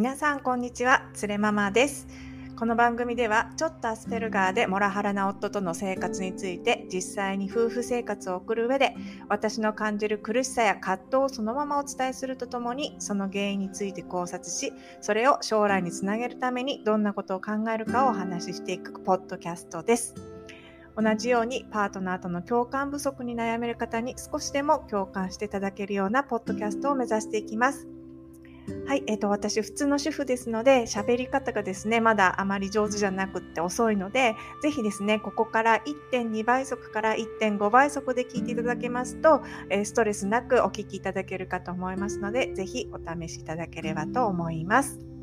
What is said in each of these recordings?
皆さんこんにちは、つれママです。この番組ではちょっとアスペルガーでモラハラな夫との生活について実際に夫婦生活を送る上で私の感じる苦しさや葛藤をそのままお伝えするとともにその原因について考察しそれを将来につなげるためにどんなことを考えるかをお話ししていくポッドキャストです。同じようにパートナーとの共感不足に悩める方に少しでも共感していただけるようなポッドキャストを目指していきます。はい、えっ、と、私、普通の主婦ですので、喋り方がですね、まだあまり上手じゃなくって遅いので、ぜひですね、ここから1.2倍速から1.5倍速で聞いていただけますと、えストレスなくお聞きいただけるかと思いますので、ぜひお試しいただければと思います。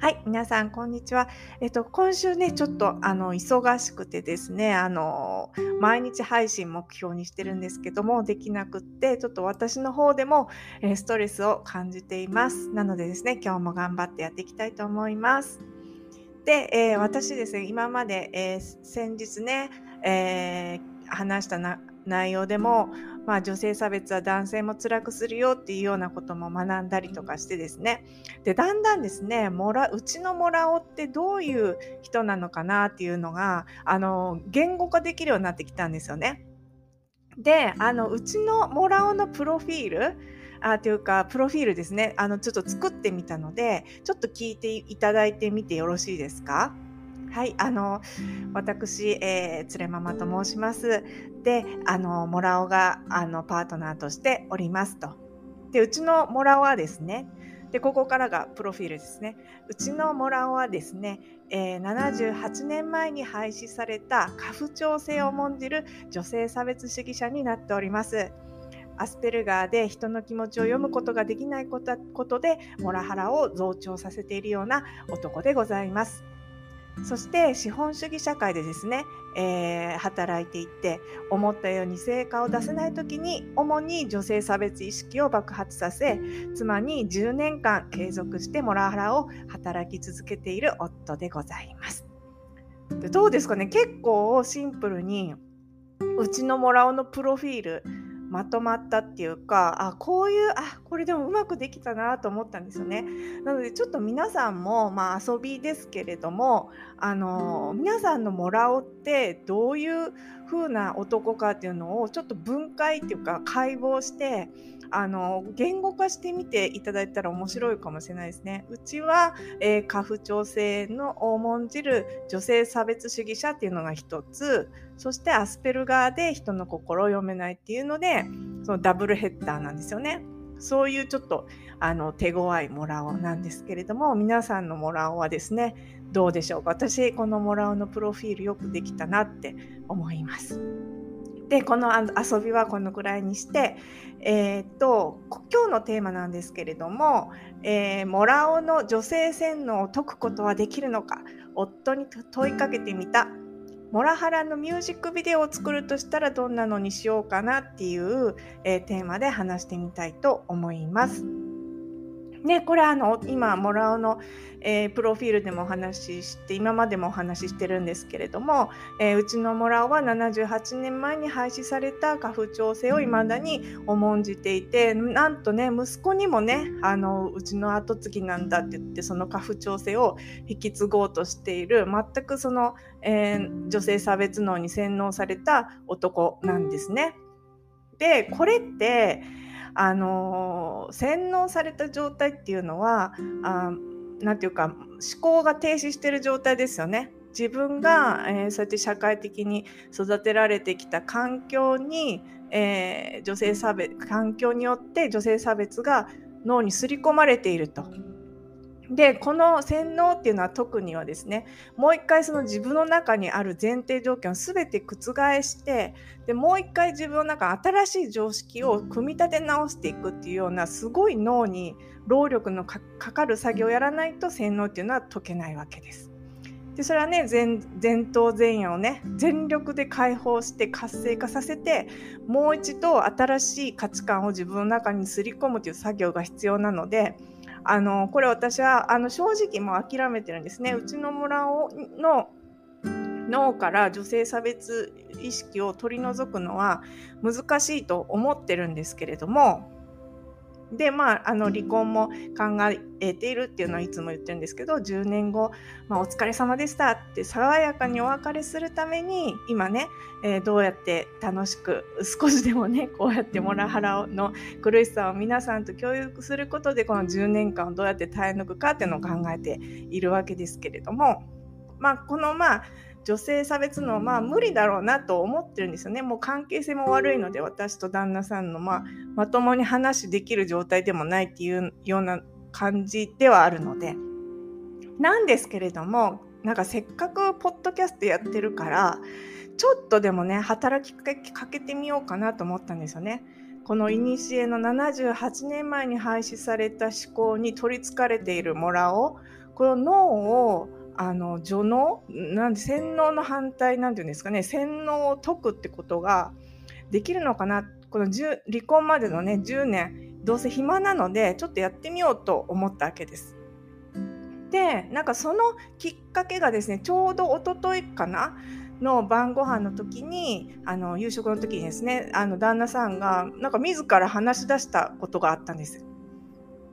はい、皆さん、こんにちは。えっと、今週ね、ちょっと、あの、忙しくてですね、あの、毎日配信目標にしてるんですけども、できなくって、ちょっと私の方でも、えストレスを感じています。なのでですね、今日も頑張ってやっていきたいと思います。で、えー私ですね、今まで、えー先日ね、えー話した内容でも、まあ、女性差別は男性も辛くするよっていうようなことも学んだりとかしてですね。でだんだんですねモラうちのモラオってどういう人なのかなっていうのがあの言語化できるようになってきたんですよね。であのうちのモラオのプロフィールあというかプロフィールですね。あのちょっと作ってみたのでちょっと聞いていただいてみてよろしいですか？はい、あの私、えー、つれママと申します。で、あのモラオがあのパートナーとしておりますと。で、うちのモラオはですね、でここからがプロフィールですね。うちのモラオはですね、えー78年前に廃止された家父長制を重んじる女性差別主義者になっております。アスペルガーで人の気持ちを読むことができないことことでモラハラを増長させているような男でございます。そして資本主義社会でですね、えー働いていって思ったように成果を出せない時に主に女性差別意識を爆発させ妻に10年間継続してモラハラを働き続けている夫でございます。でどうですかね？結構シンプルにうちのモラオのプロフィールまとまったっていうかあこういうあこれでもうまくできたなと思ったんですよね。なのでちょっと皆さんも、まあ、遊びですけれどもあの皆さんのモラオってどういう風な男かっていうのをちょっと分解っていうか解剖してあの言語化してみていただいたら面白いかもしれないですね。うちは、えー、家父長制の重んじる女性差別主義者っていうのが一つそしてアスペルガーで人の心を読めないっていうのでそのダブルヘッダーなんですよね。そういうちょっとあの手強いモラオなんですけれども皆さんのモラオはですねどうでしょうか？私このモラオのプロフィールよくできたなって思います。でこの遊びはこのぐらいにして、えーっと今日のテーマなんですけれども、えーモラオの女性洗脳を解くことはできるのか？夫に問いかけてみたモラハラのミュージックビデオを作るとしたらどんなのにしようかなっていう、えーテーマで話してみたいと思います。ね、これあの今モラオの、えープロフィールでもお話しして今までもお話ししてるんですけれども、えーうちのモラオは78年前に廃止された家父長制を未だに重んじていてなんとね息子にもねあのうちの後継ぎなんだって言ってその家父長制を引き継ごうとしている全くその、えー女性差別能に洗脳された男なんですね。でこれってあの洗脳された状態っていうのは何て言うか思考が停止してる状態ですよね。自分が、えーそうやって社会的に育てられてきた環境に、えー女性差別環境によって女性差別が脳に刷り込まれていると。でこの洗脳っていうのは特にはですねもう一回その自分の中にある前提条件を全て覆してでもう一回自分の中新しい常識を組み立て直していくっていうようなすごい脳に労力のかかかる作業をやらないと洗脳っていうのは解けないわけです。でそれはね前前頭前野をね全力で解放して活性化させてもう一度新しい価値観を自分の中にすり込むという作業が必要なのであのこれ私はあの正直もう諦めてるんですね。うちの村をの脳から女性差別意識を取り除くのは難しいと思ってるんですけれどもでまああの離婚も考えているっていうのはいつも言ってるんですけど10年後、まあ、お疲れ様でしたって爽やかにお別れするために今ね、えー、どうやって楽しく少しでもねこうやってモラハラの苦しさを皆さんと共有することでこの10年間をどうやって耐え抜くかっていうのを考えているわけですけれどもまあこのまあ女性差別のまあ無理だろうなと思ってるんですよね。もう関係性も悪いので私と旦那さんのまあまともに話できる状態でもないっていうような感じではあるので。なんですけれどもなんかせっかくポッドキャストやってるからちょっとでもね働きかけてみようかなと思ったんですよね。この古の78年前に廃止された思考に取りつかれているモラをこの脳をあの除能なんで洗脳の反対なんていうんですかね洗脳を解くってことができるのかなこの離婚までのね10年どうせ暇なのでちょっとやってみようと思ったわけです。でなんかそのきっかけがですねちょうどおとといかなの晩ご飯の時にあの夕食の時にですねあの旦那さんがなんか自ら話し出したことがあったんです。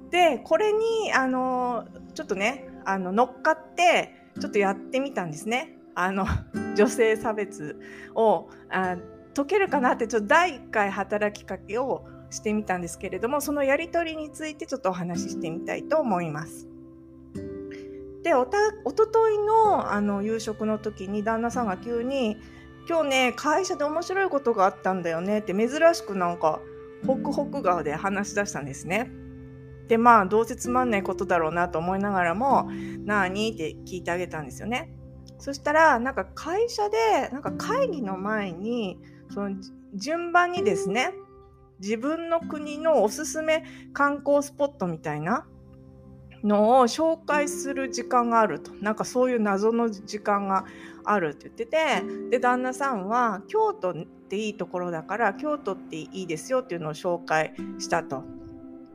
でこれにあのちょっとねあの乗っかってちょっとやってみたんですね。あの 女性差別をあ解けるかなってちょっと第1回働きかけをしてみたんですけれどもそのやり取りについてちょっとお話ししてみたいと思います。でおたおとといのあの夕食の時に旦那さんが急に「今日ね会社で面白いことがあったんだよね」って珍しくなんかホクホク顔で話し出したんですね。でまあどうせつまんないことだろうなと思いながらも「何?」って聞いてあげたんですよね。そしたらなんか会社でなんか会議の前にその順番にですね自分の国のおすすめ観光スポットみたいなのを紹介する時間があるとなんかそういう謎の時間があるって言っててで旦那さんは京都っていいところだから京都っていいですよっていうのを紹介したと。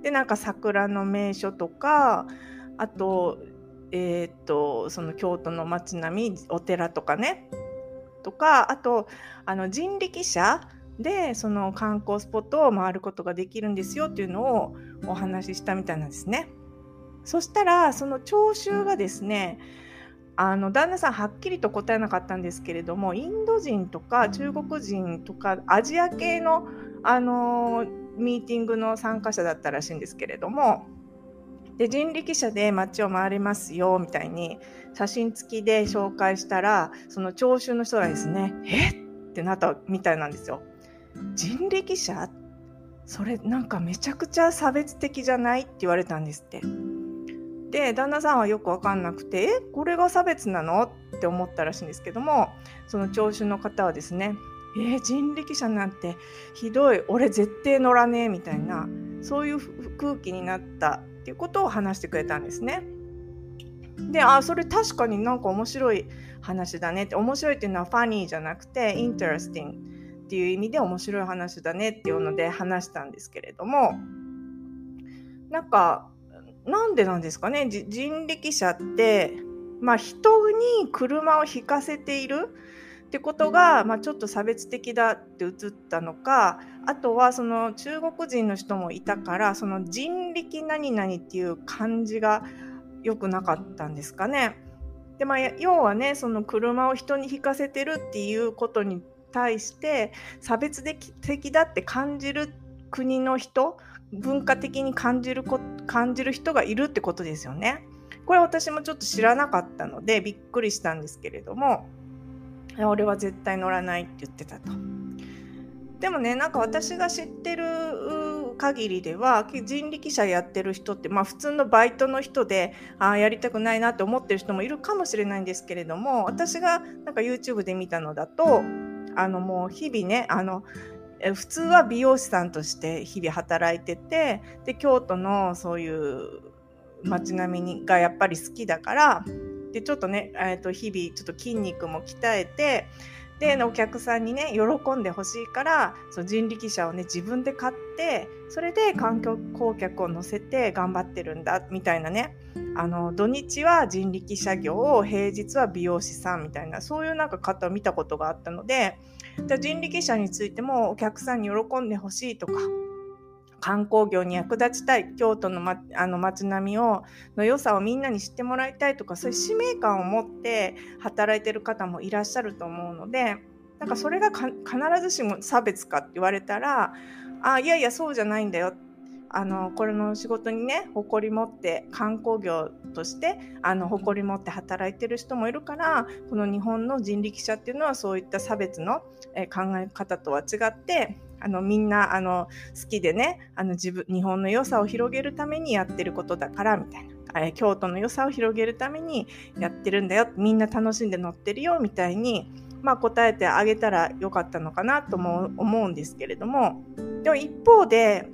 でなんか桜の名所とかあとえっ、とその京都の街並みお寺とかねとかあとあの人力車でその観光スポットを回ることができるんですよっていうのをお話ししたみたいなんですね。そしたらその聴衆がですねあの旦那さんはっきりと答えなかったんですけれどもインド人とか中国人とかアジア系のあのミーティングの参加者だったらしいんですけれどもで人力車で街を回れますよみたいに写真付きで紹介したらその聴衆の人がですねえっ？てなったみたいなんですよ。人力車？それなんかめちゃくちゃ差別的じゃない？って言われたんですって。で旦那さんはよく分かんなくてえこれが差別なの？って思ったらしいんですけどもその聴衆の方はですねえー、人力車なんてひどい俺絶対乗らねえみたいなそういう空気になったっていうことを話してくれたんですね。であそれ確かになんか面白い話だねって面白いっていうのはファニーじゃなくてインテレスティングっていう意味で面白い話だねっていうので話したんですけれどもなんかなんでなんですかね？人力車ってまあ人に車を引かせているってことが、まあ、ちょっと差別的だって映ったのかあとはその中国人の人もいたからその人力何々っていう感じが良くなかったんですかね。でまあ、要はねその車を人に引かせてるっていうことに対して差別的だって感じる国の人文化的に感じるこ感じる人がいるってことですよね。これ私もちょっと知らなかったのでびっくりしたんですけれども俺は絶対乗らないって言ってたと。でもねなんか私が知ってる限りでは人力車やってる人って、まあ、普通のバイトの人であやりたくないなって思ってる人もいるかもしれないんですけれども私がなんか YouTube で見たのだとあのもう日々ねあの普通は美容師さんとして日々働いててで京都のそういう街並みがやっぱり好きだからでちょっとね、えー、と日々ちょっと筋肉も鍛えてでお客さんにね喜んでほしいからその人力車をね自分で買ってそれで観光客を乗せて頑張ってるんだみたいなね。あの土日は人力車業平日は美容師さんみたいなそういうなんか方を見たことがあったので人力車についてもお客さんに喜んでほしいとか観光業に役立ちたい京都の,、ま、あの街並みをの良さをみんなに知ってもらいたいとかそういう使命感を持って働いてる方もいらっしゃると思うのでなんかそれが必ずしも差別かって言われたらあいやいやそうじゃないんだよ。あのこれの仕事にね誇り持って観光業としてあの誇り持って働いてる人もいるからこの日本の人力車っていうのはそういった差別の、考え方とは違ってあのみんなあの好きでねあの自分日本の良さを広げるためにやってることだからみたいな、え京都の良さを広げるためにやってるんだよ。みんな楽しんで乗ってるよみたいに、まあ、答えてあげたらよかったのかなとも思うんですけれども。でも一方で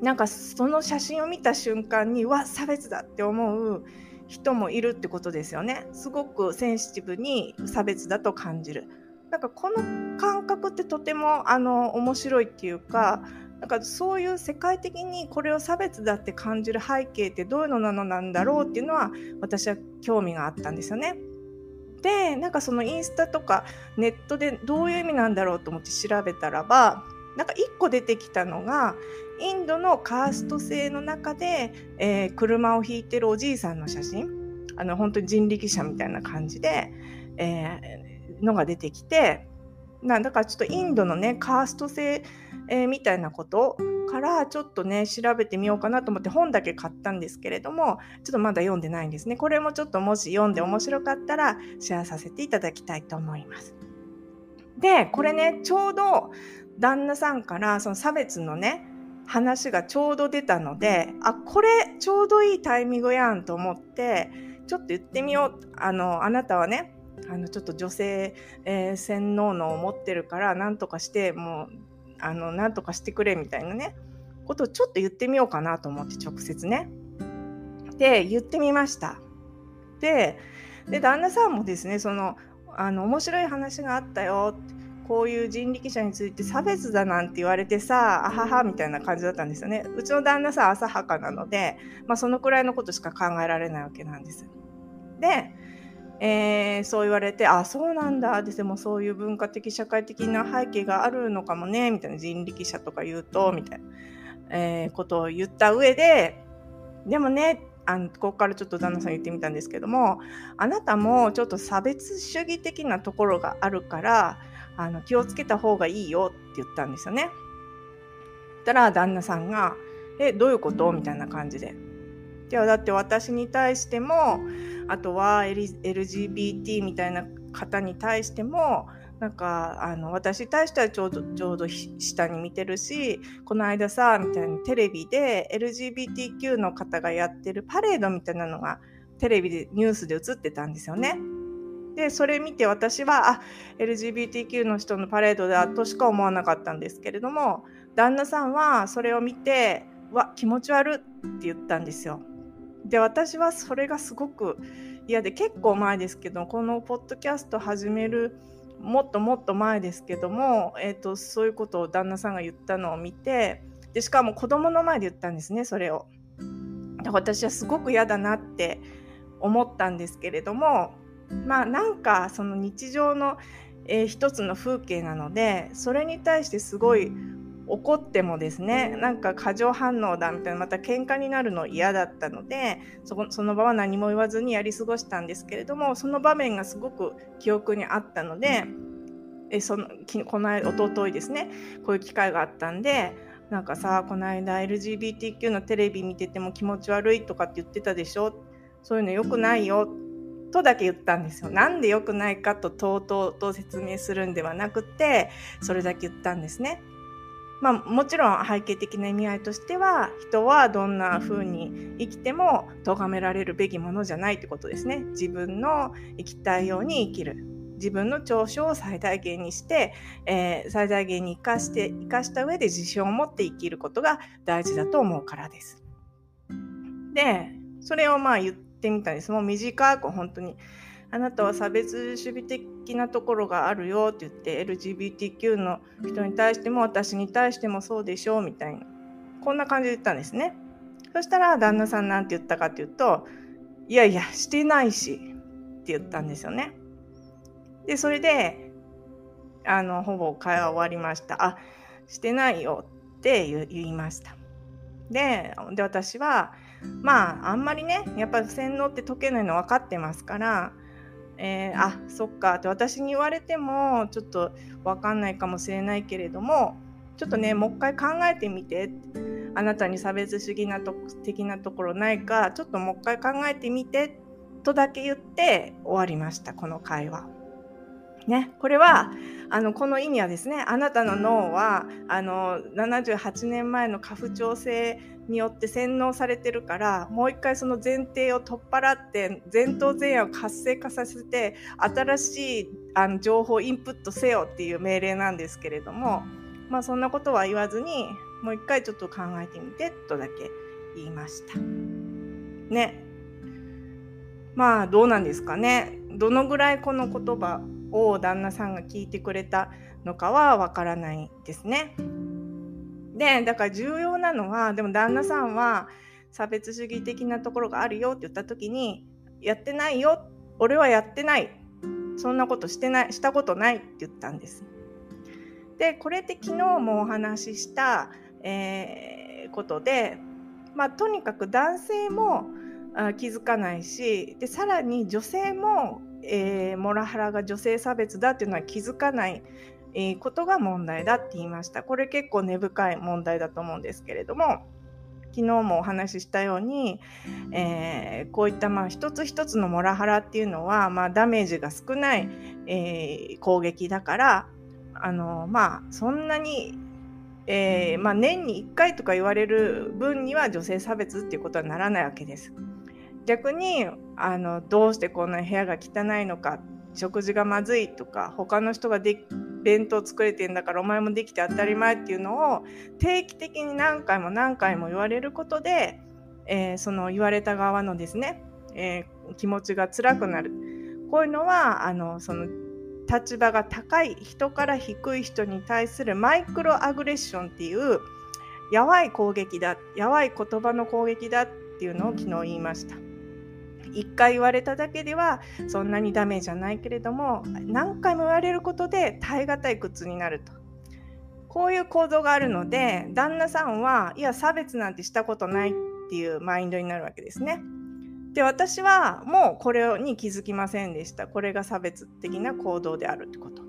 なんかその写真を見た瞬間にわ差別だって思う人もいるってことですよね。すごくセンシティブに差別だと感じる。なんかこの感覚ってとてもあの面白いっていうかなんかそういう世界的にこれを差別だって感じる背景ってどういうのなのなんだろうっていうのは私は興味があったんですよね。でなんかそのインスタとかネットでどういう意味なんだろうと思って調べたらばなんか1個出てきたのがインドのカースト制の中で、えー、車を引いてるおじいさんの写真あの本当に人力車みたいな感じで、えー、のが出てきてなだからちょっとインドのねカースト制、えー、みたいなことからちょっとね調べてみようかなと思って本だけ買ったんですけれどもちょっとまだ読んでないんですね。これもちょっともし読んで面白かったらシェアさせていただきたいと思います。でこれねちょうど旦那さんからその差別のね話がちょうど出たのであこれちょうどいいタイミングやんと思ってちょっと言ってみようあのあなたはねあのちょっと女性、えー、洗脳のを持ってるから何とかしてもうあの何とかしてくれみたいなねことをちょっと言ってみようかなと思って直接ね。で言ってみました。でで旦那さんもですねそのあの面白い話があったよってこういう人力車について差別だなんて言われてさ、あははみたいな感じだったんですよね。うちの旦那さん浅はかなので、まあ、そのくらいのことしか考えられないわけなんです。で、えー、そう言われて、あ、そうなんだ。でもそういう文化的、社会的な背景があるのかもね、みたいな人力車とか言うと、みたいな、えー、ことを言った上で、でもね、あのここからちょっと旦那さん言ってみたんですけどもあなたもちょっと差別主義的なところがあるからあの気をつけた方がいいよって言ったんですよね。たら旦那さんが「えどういうこと?」みたいな感じで。ではだって私に対してもあとは LGBT みたいな方に対してもなんかあの私に対してはちょうどちょうど下に見てるしこの間さみたいにテレビで LGBTQ の方がやってるパレードみたいなのがテレビでニュースで映ってたんですよね。でそれ見て私はあ LGBTQ の人のパレードだとしか思わなかったんですけれども旦那さんはそれを見てわ気持ち悪って言ったんですよ。で私はそれがすごく嫌で結構前ですけどこのポッドキャスト始めるもっともっと前ですけども、えーと、そういうことを旦那さんが言ったのを見てでしかも子供の前で言ったんですねそれを。で私はすごく嫌だなって思ったんですけれどもまあなんかその日常の、えー、一つの風景なのでそれに対してすごい怒ってもですねなんか過剰反応だみたいなまた喧嘩になるの嫌だったのでそこその場は何も言わずにやり過ごしたんですけれどもその場面がすごく記憶にあったのでえそのこの間一昨日ですねこういう機会があったんでなんかさこの間 LGBTQ のテレビ見てても気持ち悪いとかって言ってたでしょ？そういうの良くないよとだけ言ったんですよ。なんで良くないかととうとうと説明するんではなくて、それだけ言ったんですね。まあもちろん背景的な意味合いとしては、人はどんな風に生きても咎められるべきものじゃないってことですね。自分の生きたいように生きる。自分の長所を最大限にして、えー、最大限に生かして、生かした上で自信を持って生きることが大事だと思うからです。で、それをまあ言って、みたんです。もう短く本当に。あなたは差別主義的なところがあるよって言って LGBTQ の人に対しても私に対してもそうでしょうみたいな。こんな感じで言ったんですね。そしたら旦那さんなんて言ったかっていうといやいやしてないしって言ったんですよね。でそれであのほぼ会話終わりましたあしてないよって言いました。でで私はまああんまりねやっぱ洗脳って解けないの分かってますから、えー、あそっか。って私に言われてもちょっと分かんないかもしれないけれどもちょっとねもう一回考えてみて。あなたに差別主義なと的なところないかちょっともう一回考えてみてとだけ言って終わりましたこの会話。ね、これはあのこの意味はですねあなたの脳はあの78年前の家父長制によって洗脳されてるからもう一回その前提を取っ払って前頭前野を活性化させて新しいあの情報をインプットせよっていう命令なんですけれども、まあ、そんなことは言わずにもう一回ちょっと考えてみてとだけ言いました。ね。まあどうなんですかね。どのぐらいこの言葉を旦那さんが聞いてくれたのかはわからないですね。でだから重要なのはでも旦那さんは差別主義的なところがあるよって言った時にやってないよ俺はやってないそんなことしてないしたことないって言ったんです。でこれって昨日もお話しした、えー、ことで、まあ、とにかく男性も気づかないしでさらに女性もえー、モラハラが女性差別だっていうのは気づかない、えー、ことが問題だって言いました。これ結構根深い問題だと思うんですけれども昨日もお話ししたように、えー、こういったまあ一つ一つのモラハラっていうのは、まあ、ダメージが少ない、え、攻撃だからあのまあそんなに、えーまあ、年に1回とか言われる分には女性差別っていうことはならないわけです。逆にあのどうしてこんな部屋が汚いのか食事がまずいとか他の人がで弁当作れてんだからお前もできて当たり前っていうのを定期的に何回も何回も言われることで、えー、その言われた側のですね、えー、気持ちが辛くなるこういうのはあのその立場が高い人から低い人に対するマイクロアグレッションっていうやばい攻撃だやばい言葉の攻撃だっていうのを昨日言いました。1回言われただけではそんなにダメじゃないけれども何回も言われることで耐え難い苦痛になると。こういう構造があるので旦那さんはいや差別なんてしたことないっていうマインドになるわけですね。で私はもうこれに気づきませんでしたこれが差別的な行動であるってこと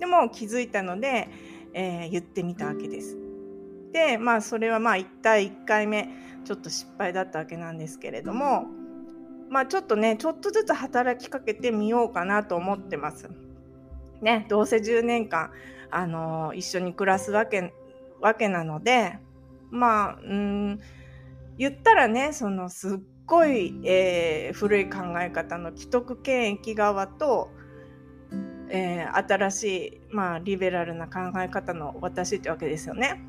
でも気づいたので、えー、言ってみたわけですでまあそれはまあ1対1回目ちょっと失敗だったわけなんですけれどもまあ、ちょっとねちょっとずつ働きかけてみようかなと思ってます。ね、どうせ10年間、あのー、一緒に暮らすわけわけなのでまあうん言ったらねそのすっごい、えー、古い考え方の既得権益側と、えー、新しい、まあ、リベラルな考え方の私ってわけですよね。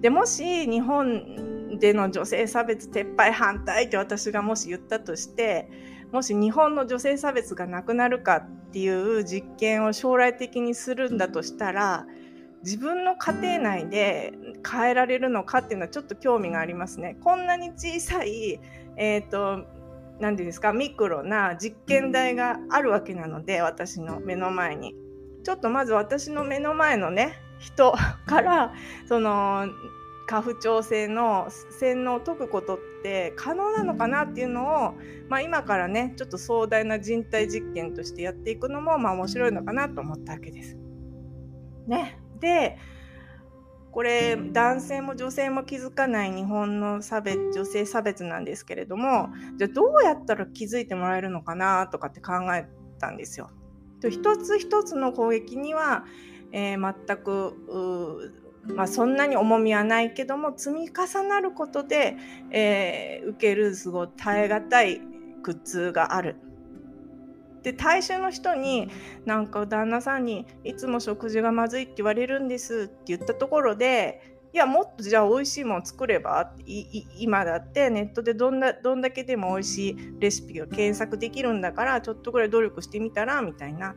でもし日本での女性差別撤廃反対って私がもし言ったとしてもし日本の女性差別がなくなるかっていう実験を将来的にするんだとしたら自分の家庭内で変えられるのかっていうのはちょっと興味がありますね。こんなに小さい、えーと、何て言うんですかミクロな実験台があるわけなので私の目の前に。ちょっとまず私の目の前のね人からその家父長制の洗脳を解くことって可能なのかなっていうのを、まあ、今からねちょっと壮大な人体実験としてやっていくのもまあ面白いのかなと思ったわけです。ね、でこれ男性も女性も気づかない日本の差別女性差別なんですけれどもじゃあどうやったら気づいてもらえるのかなとかって考えたんですよ。と一つ一つの攻撃には、えー、全くまあ、そんなに重みはないけども積み重なることで、えー、受けるすごい耐え難い苦痛がある。で大衆の人になんか旦那さんにいつも食事がまずいって言われるんですって言ったところでいやもっとじゃあ美味しいもの作れば今だってネットでどんなどんだけでも美味しいレシピを検索できるんだからちょっとぐらい努力してみたらみたいな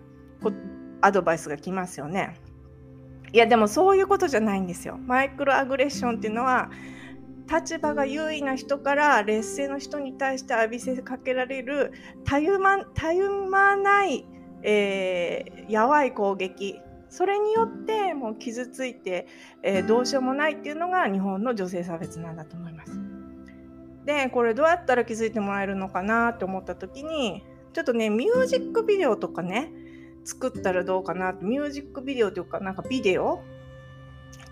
アドバイスが来ますよね。いやでもそういうことじゃないんですよ。マイクロアグレッションっていうのは立場が優位な人から劣勢の人に対して浴びせかけられるたゆまたゆまない、えー、やばい攻撃それによってもう傷ついて、えー、どうしようもないっていうのが日本の女性差別なんだと思います。でこれどうやったら気づいてもらえるのかなって思った時にちょっとねミュージックビデオとかね作ったらどうかなってミュージックビデオというかなんかビデオ？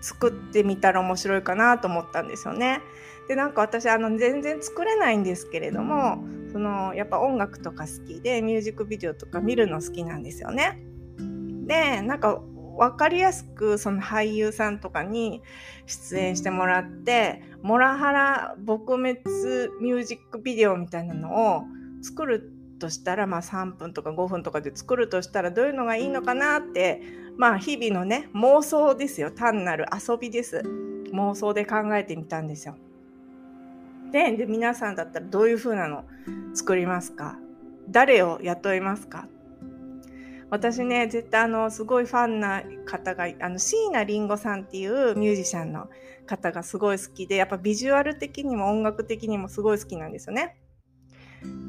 作ってみたら面白いかなと思ったんですよね。でなんか私あの全然作れないんですけれどもそのやっぱ音楽とか好きでミュージックビデオとか見るの好きなんですよね。でなんか分かりやすくその俳優さんとかに出演してもらってモラハラ撲滅ミュージックビデオみたいなのを作るとしたら、まあ、3分とか5分とかで作るとしたらどういうのがいいのかなってまあ日々のね妄想ですよ単なる遊びです妄想で考えてみたんですよ。でで皆さんだったらどういう風なの作りますか？誰を雇いますか？私ね絶対あのすごいファンな方があの椎名林檎さんっていうミュージシャンの方がすごい好きでやっぱビジュアル的にも音楽的にもすごい好きなんですよね。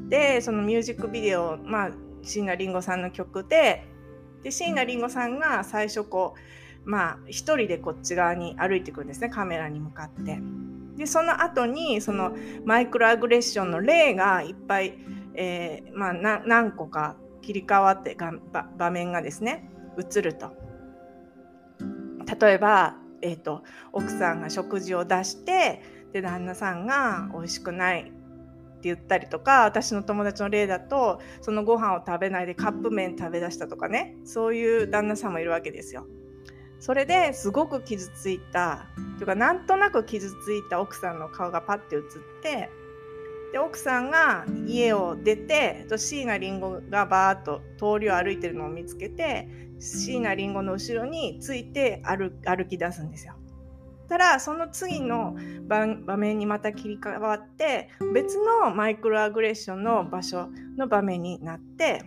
でそのミュージックビデオまあ椎名林檎さんの曲でで椎名林檎さんが最初こうまあ一人でこっち側に歩いてくるんですねカメラに向かって。でその後にそのマイクロアグレッションの例がいっぱい、えー、まあ、何個か切り替わってが場面がですね映ると。例えば、えーと、奥さんが食事を出してで旦那さんが美味しくないって言ったりとか私の友達の例だとそのご飯を食べないでカップ麺食べだしたとかねそういう旦那さんもいるわけですよ。それですごく傷ついたというかなんとなく傷ついた奥さんの顔がパッて映ってで奥さんが家を出て椎名林檎がバーッと通りを歩いてるのを見つけて椎名林檎の後ろについて歩き出すんですよ。たらその次の場面にまた切り替わって別のマイクロアグレッションの場所の場面になって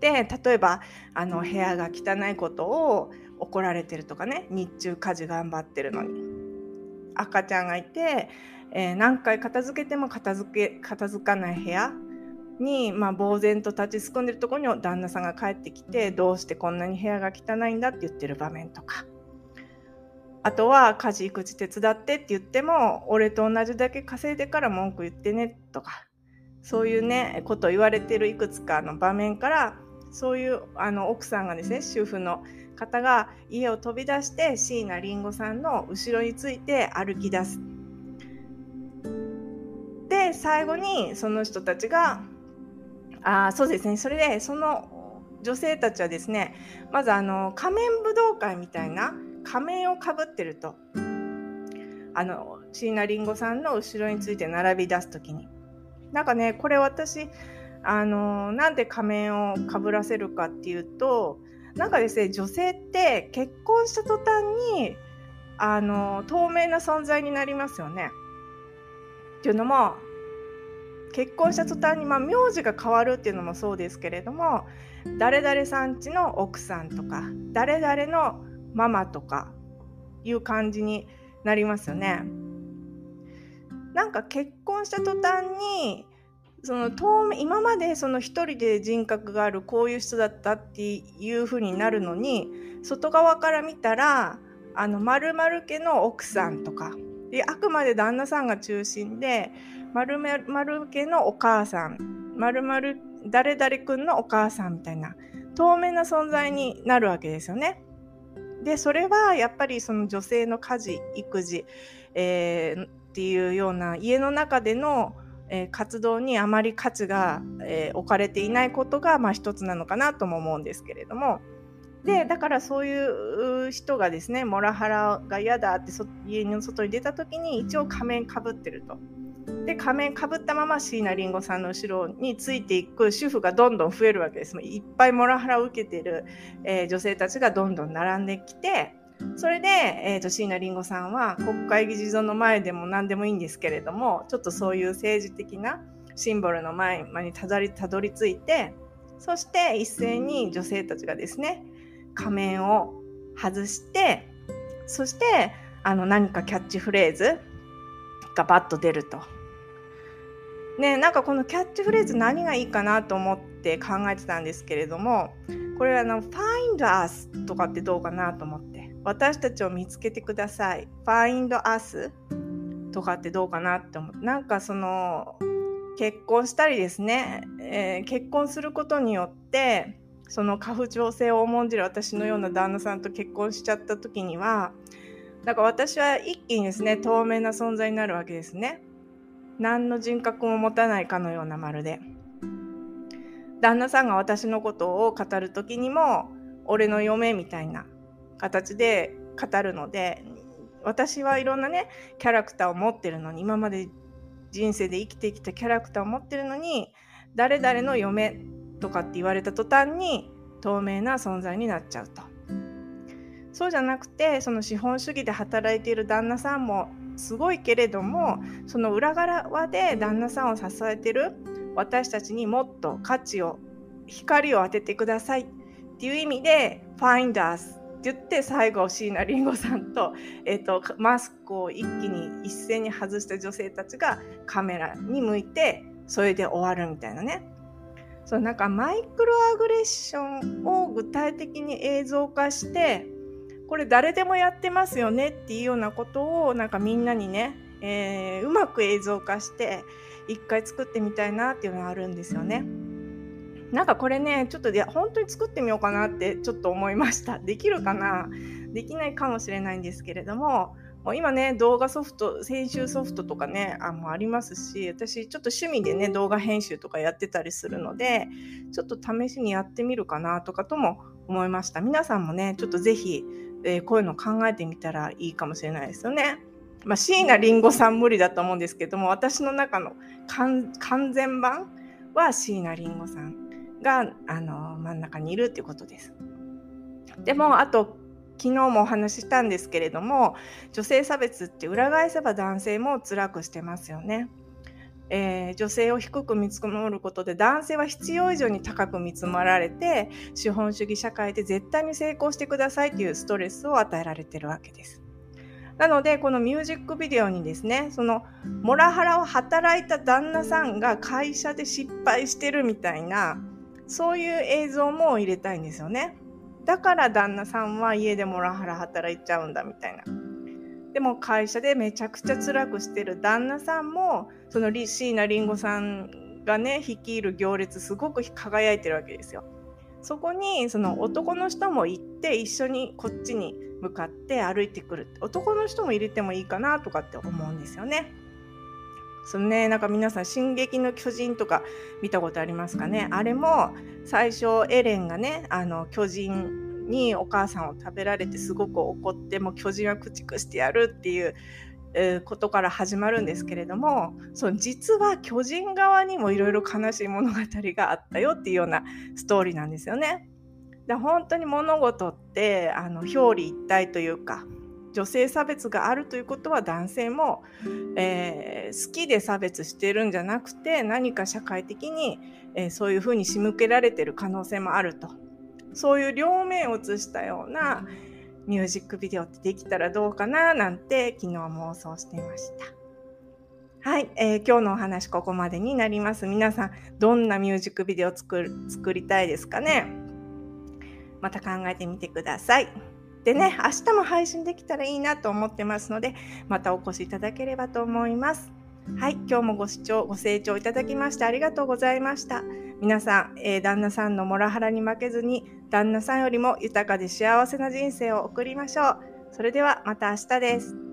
で例えばあの部屋が汚いことを怒られてるとかね日中家事頑張ってるのに。赤ちゃんがいてえー、何回片付けても片付け片付かない部屋に、まあ、呆然と立ちすくんでるところに旦那さんが帰ってきてどうしてこんなに部屋が汚いんだって言ってる場面とか。あとは家事育児手伝ってって言っても俺と同じだけ稼いでから文句言ってねとかそういうねことを言われてるいくつかの場面からそういうあの奥さんがですね主婦の方が家を飛び出して椎名林檎さんの後ろについて歩き出す。で最後にその人たちがあそうですねそれでその女性たちはですねまずあの仮面武道会みたいな仮面をかぶってるとあの椎名林檎さんの後ろについて並び出す時になんかねこれ私あのなんで仮面をかぶらせるかっていうとなんかですね女性って結婚した途端にあの透明な存在になりますよね。っていうのも結婚した途端に、まあ、名字が変わるっていうのもそうですけれども誰々さんちの奥さんとか誰々のママとかいう感じになりますよね。なんか結婚した途端にその透明今までその一人で人格があるこういう人だったっていう風になるのに外側から見たらあの〇〇家の奥さんとかであくまで旦那さんが中心で〇〇家のお母さん〇〇誰々君のお母さんみたいな透明な存在になるわけですよね。でそれはやっぱりその女性の家事育児、えー、っていうような家の中での、えー、活動にあまり価値が、えー、置かれていないことが、まあ、一つなのかなとも思うんですけれどもでだからそういう人がですねモラハラが嫌だって家の外に出た時に一応仮面かぶってると。で仮面かぶったまま椎名林檎さんの後ろについていく主婦がどんどん増えるわけです。いっぱいモラハラを受けてる、えー、女性たちがどんどん並んできてそれで、えーと、椎名林檎さんは国会議事堂の前でも何でもいいんですけれどもちょっとそういう政治的なシンボルの前にたどりたどり着いてそして一斉に女性たちがですね仮面を外してそしてあの何かキャッチフレーズがバッと出ると。ねなんかこのキャッチフレーズ何がいいかなと思って考えてたんですけれどもこれあの find us とかってどうかなと思って。私たちを見つけてください。find us とかってどうかなって思って。なんかその結婚したりですね、えー、結婚することによってその家父長制を重んじる私のような旦那さんと結婚しちゃった時にはだから私は一気にですね透明な存在になるわけですね。何の人格も持たないかのようなまるで。旦那さんが私のことを語る時にも俺の嫁みたいな形で語るので私はいろんなねキャラクターを持ってるのに今まで人生で生きてきたキャラクターを持ってるのに誰々の嫁とかって言われた途端に透明な存在になっちゃうと。そうじゃなくてその資本主義で働いている旦那さんもすごいけれどもその裏側で旦那さんを支えてる私たちにもっと価値を光を当ててくださいっていう意味で「Find us」って言って最後椎名林檎さんと,、えーと、マスクを一気に一斉に外した女性たちがカメラに向いてそれで終わるみたいなね。そうなんかマイクロアグレッションを具体的に映像化してこれ誰でもやってますよねっていうようなことをなんかみんなにね、えー、うまく映像化して一回作ってみたいなっていうのがあるんですよね。なんかこれねちょっとで本当に作ってみようかなってちょっと思いました。できるかな？できないかもしれないんですけれどももう今ね動画ソフト編集ソフトとかねあもありますし私ちょっと趣味でね動画編集とかやってたりするのでちょっと試しにやってみるかなとかとも思いました皆さんもねちょっとぜひえー、こういうの考えてみたらいいかもしれないですよね。まあ、椎名林檎さん無理だと思うんですけども私の中の完全版は椎名林檎さんがあの真ん中にいるっていうことです。でもあと昨日もお話ししたんですけれども女性差別って裏返せば男性も辛くしてますよね。えー、女性を低く見積もることで男性は必要以上に高く見積もられて資本主義社会で絶対に成功してくださいというストレスを与えられてるわけです。なのでこのミュージックビデオにですねそのモラハラを働いた旦那さんが会社で失敗してるみたいなそういう映像も入れたいんですよね。だから旦那さんは家でモラハラ働いちゃうんだみたいな。でも会社でめちゃくちゃ辛くしてる旦那さんもその椎名林檎さんがね率いる行列すごく輝いてるわけですよ。そこにその男の人も行って一緒にこっちに向かって歩いてくる男の人も入れてもいいかなとかって思うんですよね。そのねなんか皆さん「進撃の巨人」とか見たことありますかね？あれも最初エレンがねあの巨人にお母さんを食べられてすごく怒っても巨人は駆逐してやるっていうことから始まるんですけれどもその実は巨人側にもいろいろ悲しい物語があったよっていうようなストーリーなんですよね。で本当に物事ってあの表裏一体というか女性差別があるということは男性も、えー、好きで差別してるんじゃなくて何か社会的に、えー、そういうふうに仕向けられてる可能性もあるとそういう両面を映したようなミュージックビデオってできたらどうかななんて昨日妄想していました。はい、えー、今日のお話ここまでになります。皆さんどんなミュージックビデオ作る作りたいですかね？また考えてみてください。でね、明日も配信できたらいいなと思ってますので、またお越しいただければと思います。はい、今日もご視聴、ご清聴いただきましてありがとうございました。皆さん、えー、旦那さんのモラハラに負けずに、旦那さんよりも豊かで幸せな人生を送りましょう。それではまた明日です。